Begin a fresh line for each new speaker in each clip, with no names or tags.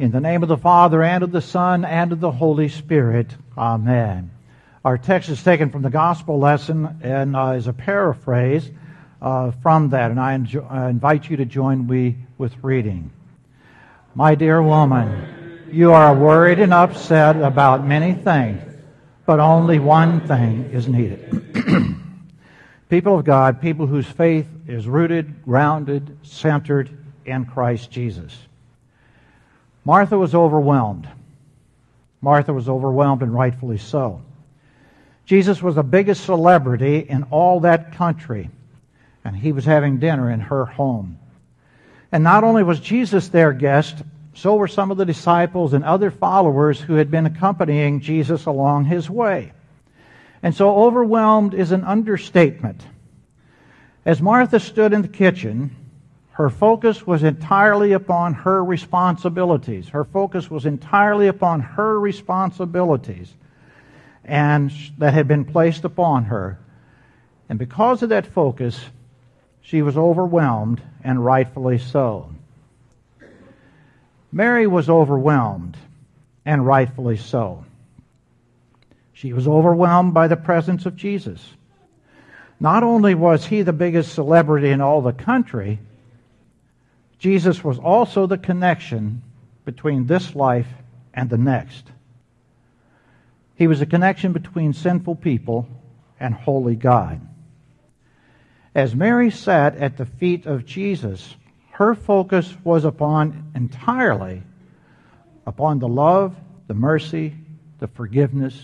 In the name of the Father, and of the Son, and of the Holy Spirit. Amen. Our text is taken from the gospel lesson and uh, is a paraphrase uh, from that, and I, enjo- I invite you to join me with reading. My dear woman, you are worried and upset about many things, but only one thing is needed. people of God, people whose faith is rooted, grounded, centered in Christ Jesus. Martha was overwhelmed. Martha was overwhelmed, and rightfully so. Jesus was the biggest celebrity in all that country, and he was having dinner in her home. And not only was Jesus their guest, so were some of the disciples and other followers who had been accompanying Jesus along his way. And so overwhelmed is an understatement. As Martha stood in the kitchen, her focus was entirely upon her responsibilities. Her focus was entirely upon her responsibilities and that had been placed upon her. And because of that focus, she was overwhelmed, and rightfully so. Mary was overwhelmed, and rightfully so. She was overwhelmed by the presence of Jesus. Not only was he the biggest celebrity in all the country, Jesus was also the connection between this life and the next. He was a connection between sinful people and holy God. As Mary sat at the feet of Jesus, her focus was upon entirely upon the love, the mercy, the forgiveness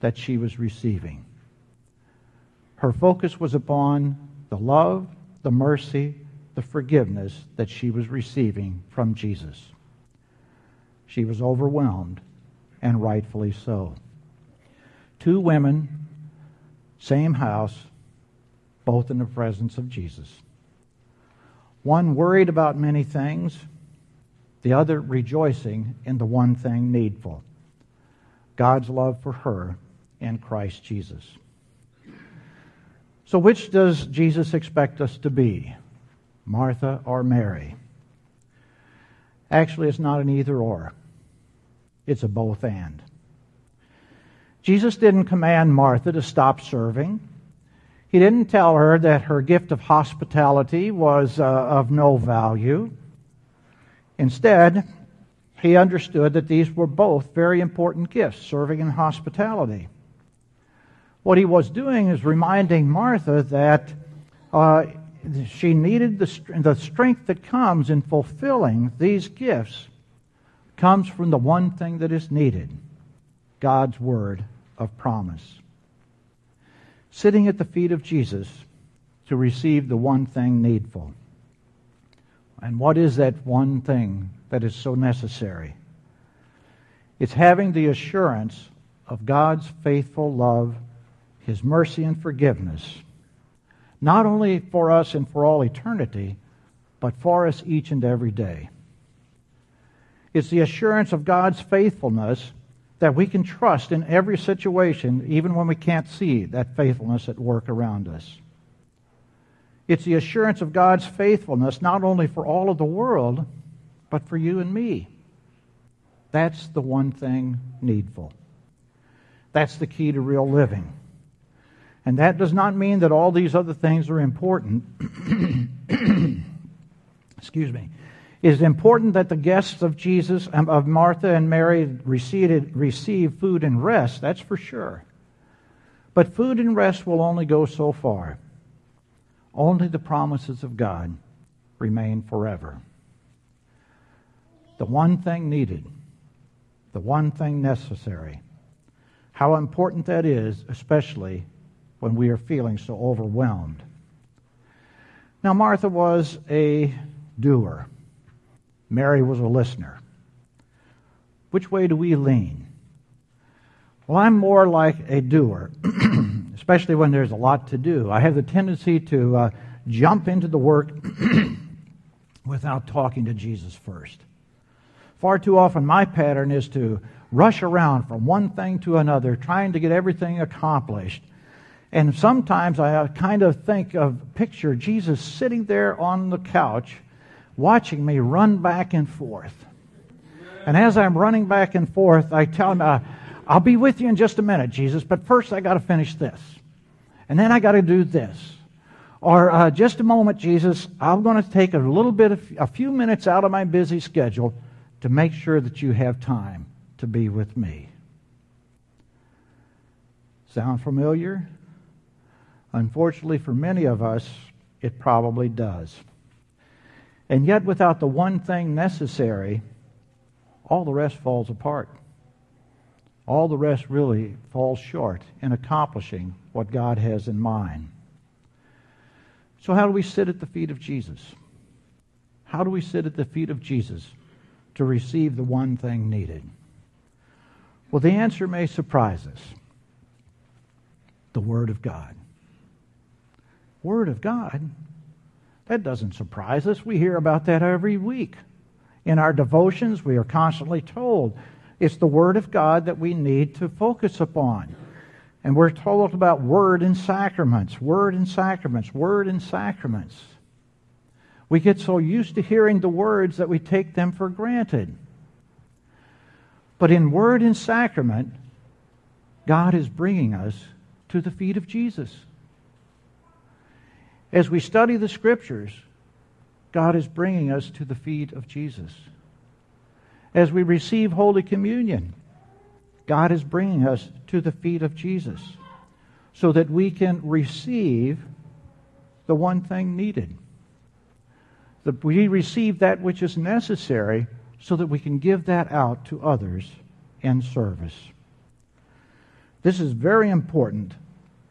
that she was receiving. Her focus was upon the love, the mercy, the forgiveness that she was receiving from Jesus. She was overwhelmed, and rightfully so. Two women, same house, both in the presence of Jesus. One worried about many things, the other rejoicing in the one thing needful God's love for her in Christ Jesus. So, which does Jesus expect us to be? Martha or Mary. Actually, it's not an either or, it's a both and. Jesus didn't command Martha to stop serving. He didn't tell her that her gift of hospitality was uh, of no value. Instead, he understood that these were both very important gifts, serving and hospitality. What he was doing is reminding Martha that uh, she needed the, the strength that comes in fulfilling these gifts comes from the one thing that is needed God's word of promise. Sitting at the feet of Jesus to receive the one thing needful. And what is that one thing that is so necessary? It's having the assurance of God's faithful love, His mercy and forgiveness not only for us and for all eternity, but for us each and every day. It's the assurance of God's faithfulness that we can trust in every situation, even when we can't see that faithfulness at work around us. It's the assurance of God's faithfulness not only for all of the world, but for you and me. That's the one thing needful. That's the key to real living. And that does not mean that all these other things are important. Excuse me. It is important that the guests of Jesus, um, of Martha and Mary, received, receive food and rest. That's for sure. But food and rest will only go so far. Only the promises of God remain forever. The one thing needed, the one thing necessary. How important that is, especially when we are feeling so overwhelmed. Now, Martha was a doer, Mary was a listener. Which way do we lean? Well, I'm more like a doer, especially when there's a lot to do. I have the tendency to uh, jump into the work without talking to Jesus first. Far too often, my pattern is to rush around from one thing to another, trying to get everything accomplished. And sometimes I kind of think of, picture Jesus sitting there on the couch watching me run back and forth. And as I'm running back and forth, I tell him, uh, I'll be with you in just a minute, Jesus, but first I got to finish this. And then I got to do this. Or uh, just a moment, Jesus, I'm going to take a little bit of a few minutes out of my busy schedule to make sure that you have time to be with me. Sound familiar? Unfortunately, for many of us, it probably does. And yet, without the one thing necessary, all the rest falls apart. All the rest really falls short in accomplishing what God has in mind. So, how do we sit at the feet of Jesus? How do we sit at the feet of Jesus to receive the one thing needed? Well, the answer may surprise us the Word of God. Word of God? That doesn't surprise us. We hear about that every week. In our devotions, we are constantly told it's the Word of God that we need to focus upon. And we're told about Word and sacraments, Word and sacraments, Word and sacraments. We get so used to hearing the words that we take them for granted. But in Word and sacrament, God is bringing us to the feet of Jesus. As we study the Scriptures, God is bringing us to the feet of Jesus. As we receive Holy Communion, God is bringing us to the feet of Jesus so that we can receive the one thing needed. That we receive that which is necessary so that we can give that out to others in service. This is very important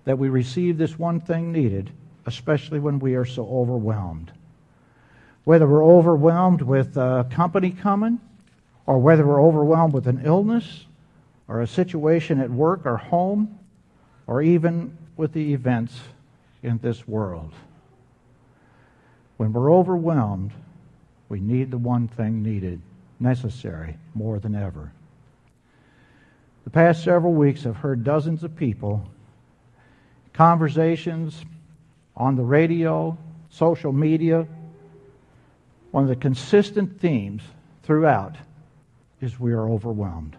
that we receive this one thing needed especially when we are so overwhelmed. Whether we're overwhelmed with a company coming, or whether we're overwhelmed with an illness, or a situation at work or home, or even with the events in this world. When we're overwhelmed, we need the one thing needed, necessary, more than ever. The past several weeks, I've heard dozens of people, conversations, on the radio, social media, one of the consistent themes throughout is we are overwhelmed.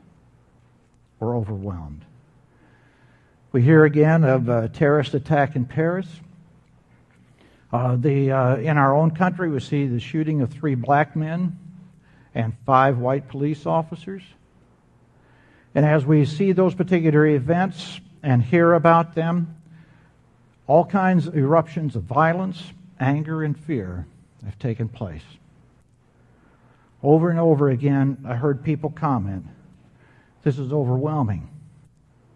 We're overwhelmed. We hear again of a terrorist attack in Paris. Uh, the, uh, in our own country, we see the shooting of three black men and five white police officers. And as we see those particular events and hear about them, all kinds of eruptions of violence, anger, and fear have taken place. Over and over again, I heard people comment this is overwhelming.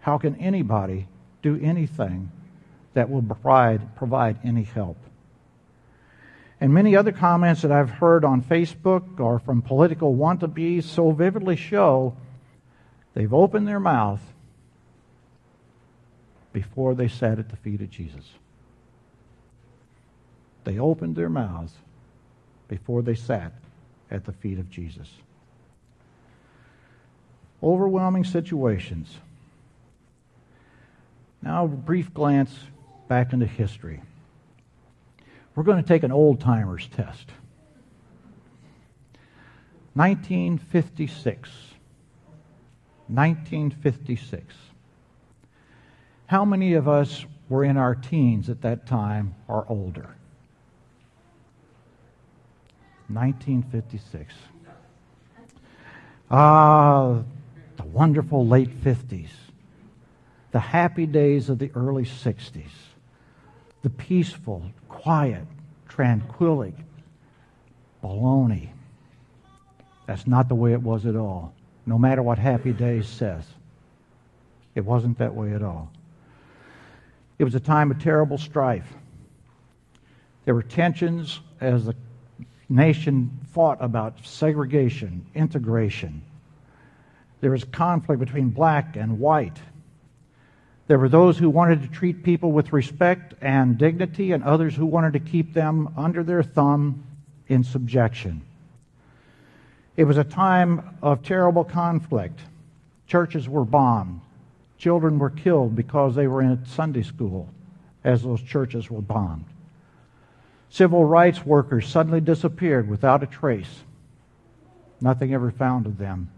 How can anybody do anything that will provide, provide any help? And many other comments that I've heard on Facebook or from political wannabes so vividly show they've opened their mouth before they sat at the feet of Jesus. They opened their mouths before they sat at the feet of Jesus. Overwhelming situations. Now, a brief glance back into history. We're going to take an old timers test. 1956. 1956. How many of us were in our teens at that time or older? 1956. Ah, the wonderful late 50s. The happy days of the early 60s. The peaceful, quiet, tranquility. Baloney. That's not the way it was at all. No matter what Happy Days says. It wasn't that way at all. It was a time of terrible strife. There were tensions as the nation fought about segregation, integration. There was conflict between black and white. There were those who wanted to treat people with respect and dignity, and others who wanted to keep them under their thumb in subjection. It was a time of terrible conflict. Churches were bombed. Children were killed because they were in Sunday school as those churches were bombed. Civil rights workers suddenly disappeared without a trace. Nothing ever found of them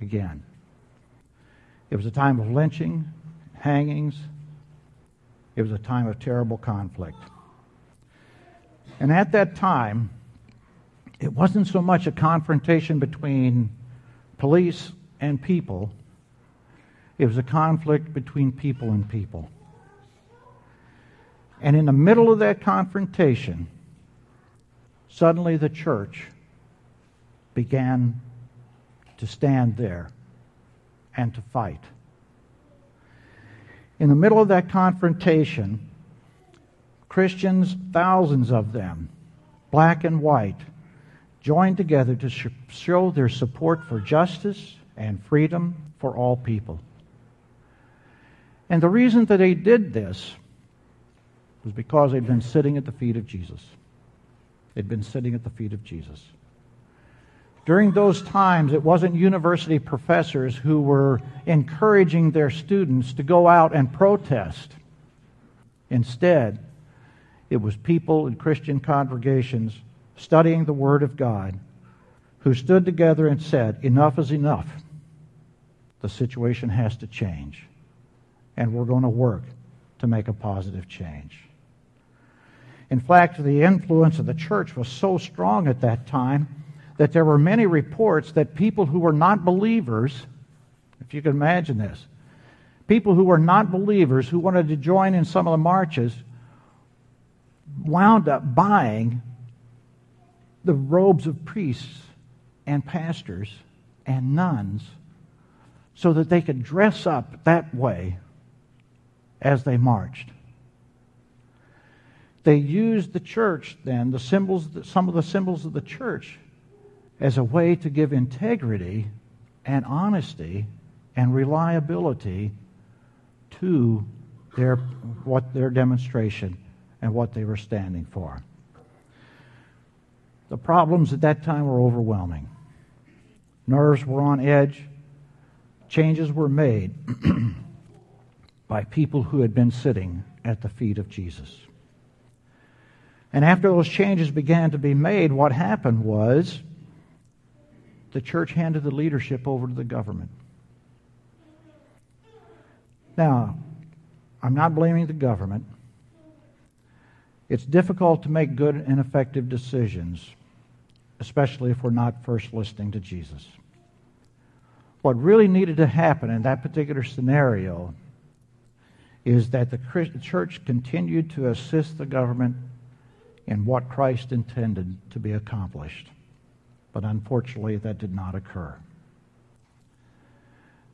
again. It was a time of lynching, hangings. It was a time of terrible conflict. And at that time, it wasn't so much a confrontation between police and people, it was a conflict between people and people. And in the middle of that confrontation, suddenly the church began to stand there and to fight. In the middle of that confrontation, Christians, thousands of them, black and white, joined together to show their support for justice and freedom for all people. And the reason that they did this was because they'd been sitting at the feet of Jesus. They'd been sitting at the feet of Jesus. During those times, it wasn't university professors who were encouraging their students to go out and protest. Instead, it was people in Christian congregations studying the Word of God who stood together and said, Enough is enough. The situation has to change. And we're going to work to make a positive change. In fact, the influence of the church was so strong at that time that there were many reports that people who were not believers, if you can imagine this, people who were not believers who wanted to join in some of the marches wound up buying the robes of priests and pastors and nuns so that they could dress up that way as they marched. They used the church then, the symbols, some of the symbols of the church, as a way to give integrity and honesty and reliability to their, what, their demonstration and what they were standing for. The problems at that time were overwhelming. Nerves were on edge. Changes were made by people who had been sitting at the feet of Jesus. And after those changes began to be made, what happened was the church handed the leadership over to the government. Now, I'm not blaming the government. It's difficult to make good and effective decisions, especially if we're not first listening to Jesus. What really needed to happen in that particular scenario is that the church continued to assist the government in what Christ intended to be accomplished. But unfortunately, that did not occur.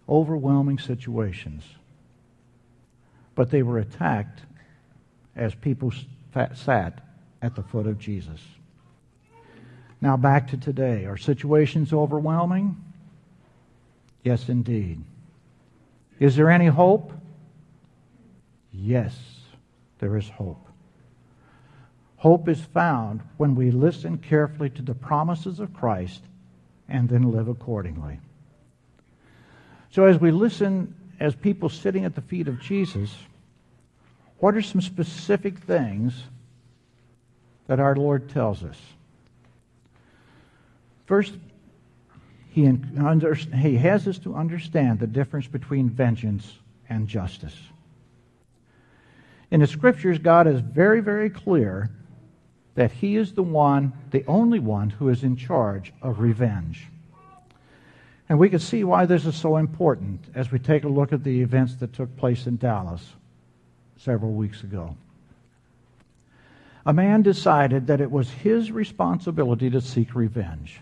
Overwhelming situations. But they were attacked as people sat at the foot of Jesus. Now, back to today. Are situations overwhelming? Yes, indeed. Is there any hope? Yes, there is hope. Hope is found when we listen carefully to the promises of Christ and then live accordingly. So, as we listen as people sitting at the feet of Jesus, what are some specific things that our Lord tells us? First, he, he has us to understand the difference between vengeance and justice. In the scriptures, God is very, very clear that he is the one, the only one, who is in charge of revenge. And we can see why this is so important as we take a look at the events that took place in Dallas several weeks ago. A man decided that it was his responsibility to seek revenge.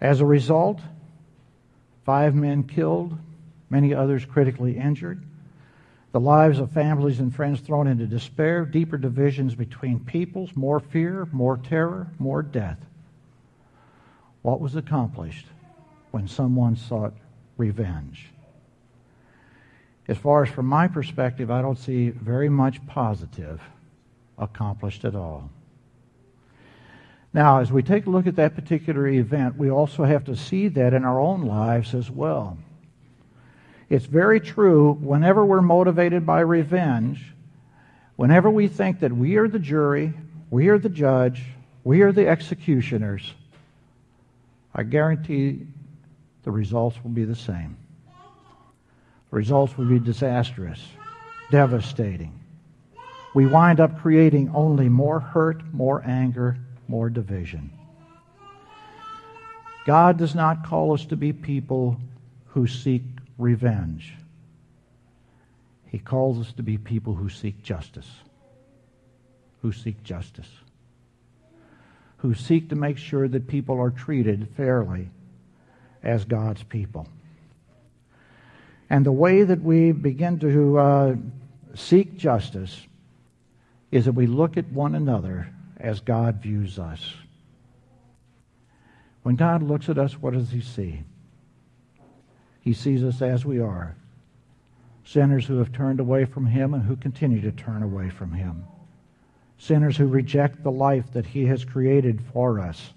As a result, five men killed, many others critically injured the lives of families and friends thrown into despair, deeper divisions between peoples, more fear, more terror, more death. What was accomplished when someone sought revenge? As far as from my perspective, I don't see very much positive accomplished at all. Now, as we take a look at that particular event, we also have to see that in our own lives as well. It's very true whenever we're motivated by revenge, whenever we think that we are the jury, we are the judge, we are the executioners, I guarantee the results will be the same. The results will be disastrous, devastating. We wind up creating only more hurt, more anger, more division. God does not call us to be people who seek revenge. He calls us to be people who seek justice. Who seek justice. Who seek to make sure that people are treated fairly as God's people. And the way that we begin to uh, seek justice is that we look at one another as God views us. When God looks at us, what does he see? He sees us as we are sinners who have turned away from him and who continue to turn away from him, sinners who reject the life that he has created for us,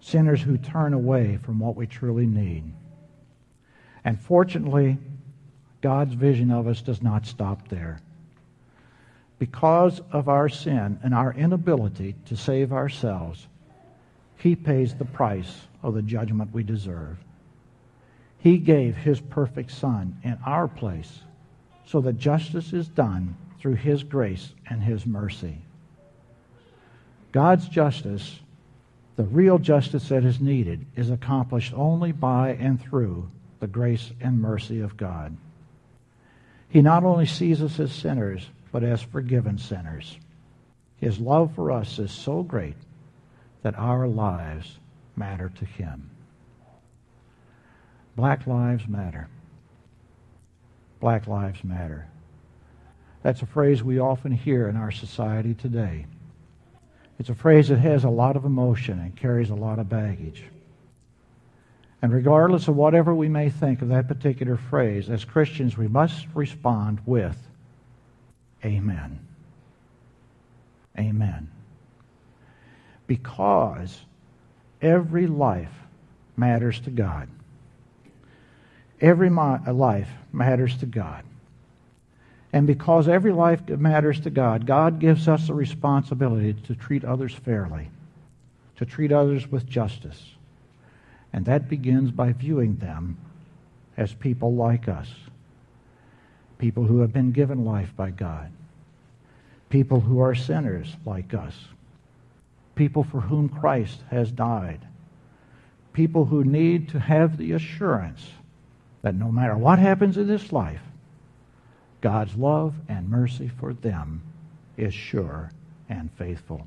sinners who turn away from what we truly need. And fortunately, God's vision of us does not stop there. Because of our sin and our inability to save ourselves, he pays the price of the judgment we deserve. He gave His perfect Son in our place so that justice is done through His grace and His mercy. God's justice, the real justice that is needed, is accomplished only by and through the grace and mercy of God. He not only sees us as sinners, but as forgiven sinners. His love for us is so great that our lives matter to him. Black lives matter. Black lives matter. That's a phrase we often hear in our society today. It's a phrase that has a lot of emotion and carries a lot of baggage. And regardless of whatever we may think of that particular phrase, as Christians, we must respond with Amen. Amen because every life matters to God. Every uh, life matters to God. And because every life matters to God, God gives us the responsibility to treat others fairly, to treat others with justice. And that begins by viewing them as people like us, people who have been given life by God, people who are sinners like us, people for whom Christ has died, people who need to have the assurance that no matter what happens in this life, God's love and mercy for them is sure and faithful.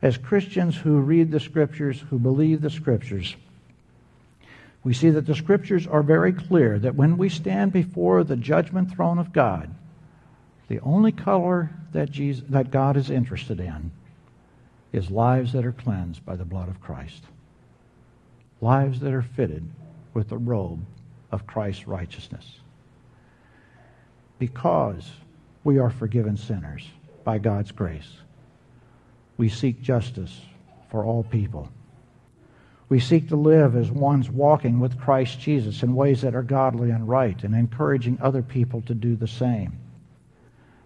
As Christians who read the Scriptures, who believe the Scriptures, we see that the Scriptures are very clear that when we stand before the judgment throne of God, the only color that, Jesus, that God is interested in is lives that are cleansed by the blood of Christ. Lives that are fitted with the robe of Christ's righteousness. Because we are forgiven sinners by God's grace, we seek justice for all people. We seek to live as ones walking with Christ Jesus in ways that are godly and right and encouraging other people to do the same.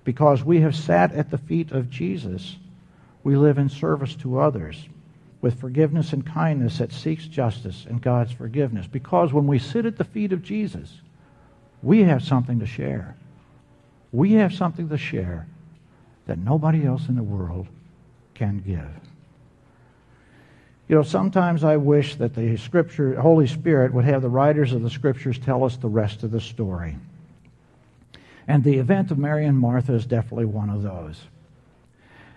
Because we have sat at the feet of Jesus we live in service to others with forgiveness and kindness that seeks justice and God's forgiveness. Because when we sit at the feet of Jesus, we have something to share. We have something to share that nobody else in the world can give. You know, sometimes I wish that the Scripture, Holy Spirit, would have the writers of the Scriptures tell us the rest of the story. And the event of Mary and Martha is definitely one of those.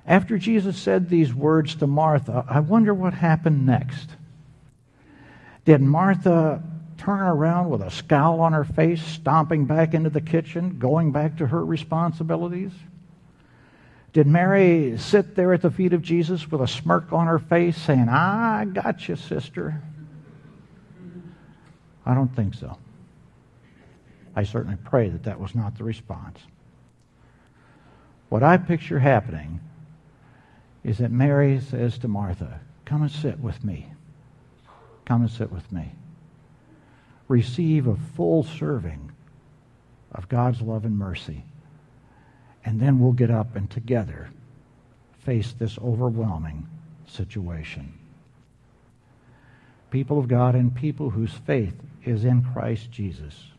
After Jesus said these words to Martha, I wonder what happened next. Did Martha turn around with a scowl on her face, stomping back into the kitchen, going back to her responsibilities? Did Mary sit there at the feet of Jesus with a smirk on her face, saying, I got you, sister? I don't think so. I certainly pray that that was not the response. What I picture happening is that Mary says to Martha, Come and sit with me. Come and sit with me. Receive a full serving of God's love and mercy. And then we'll get up and together face this overwhelming situation. people of God and people whose faith is in Christ Jesus.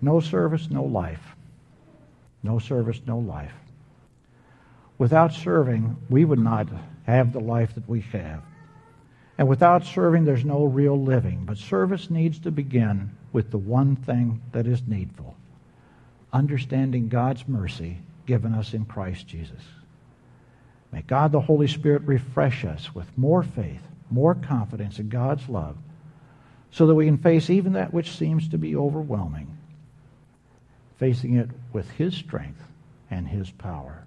No service, no life. No service, no life. Without serving, we would not have the life that we have. And without serving, there's no real living. But service needs to begin with the one thing that is needful understanding God's mercy given us in Christ Jesus. May God the Holy Spirit refresh us with more faith, more confidence in God's love, so that we can face even that which seems to be overwhelming, facing it with His strength and His power.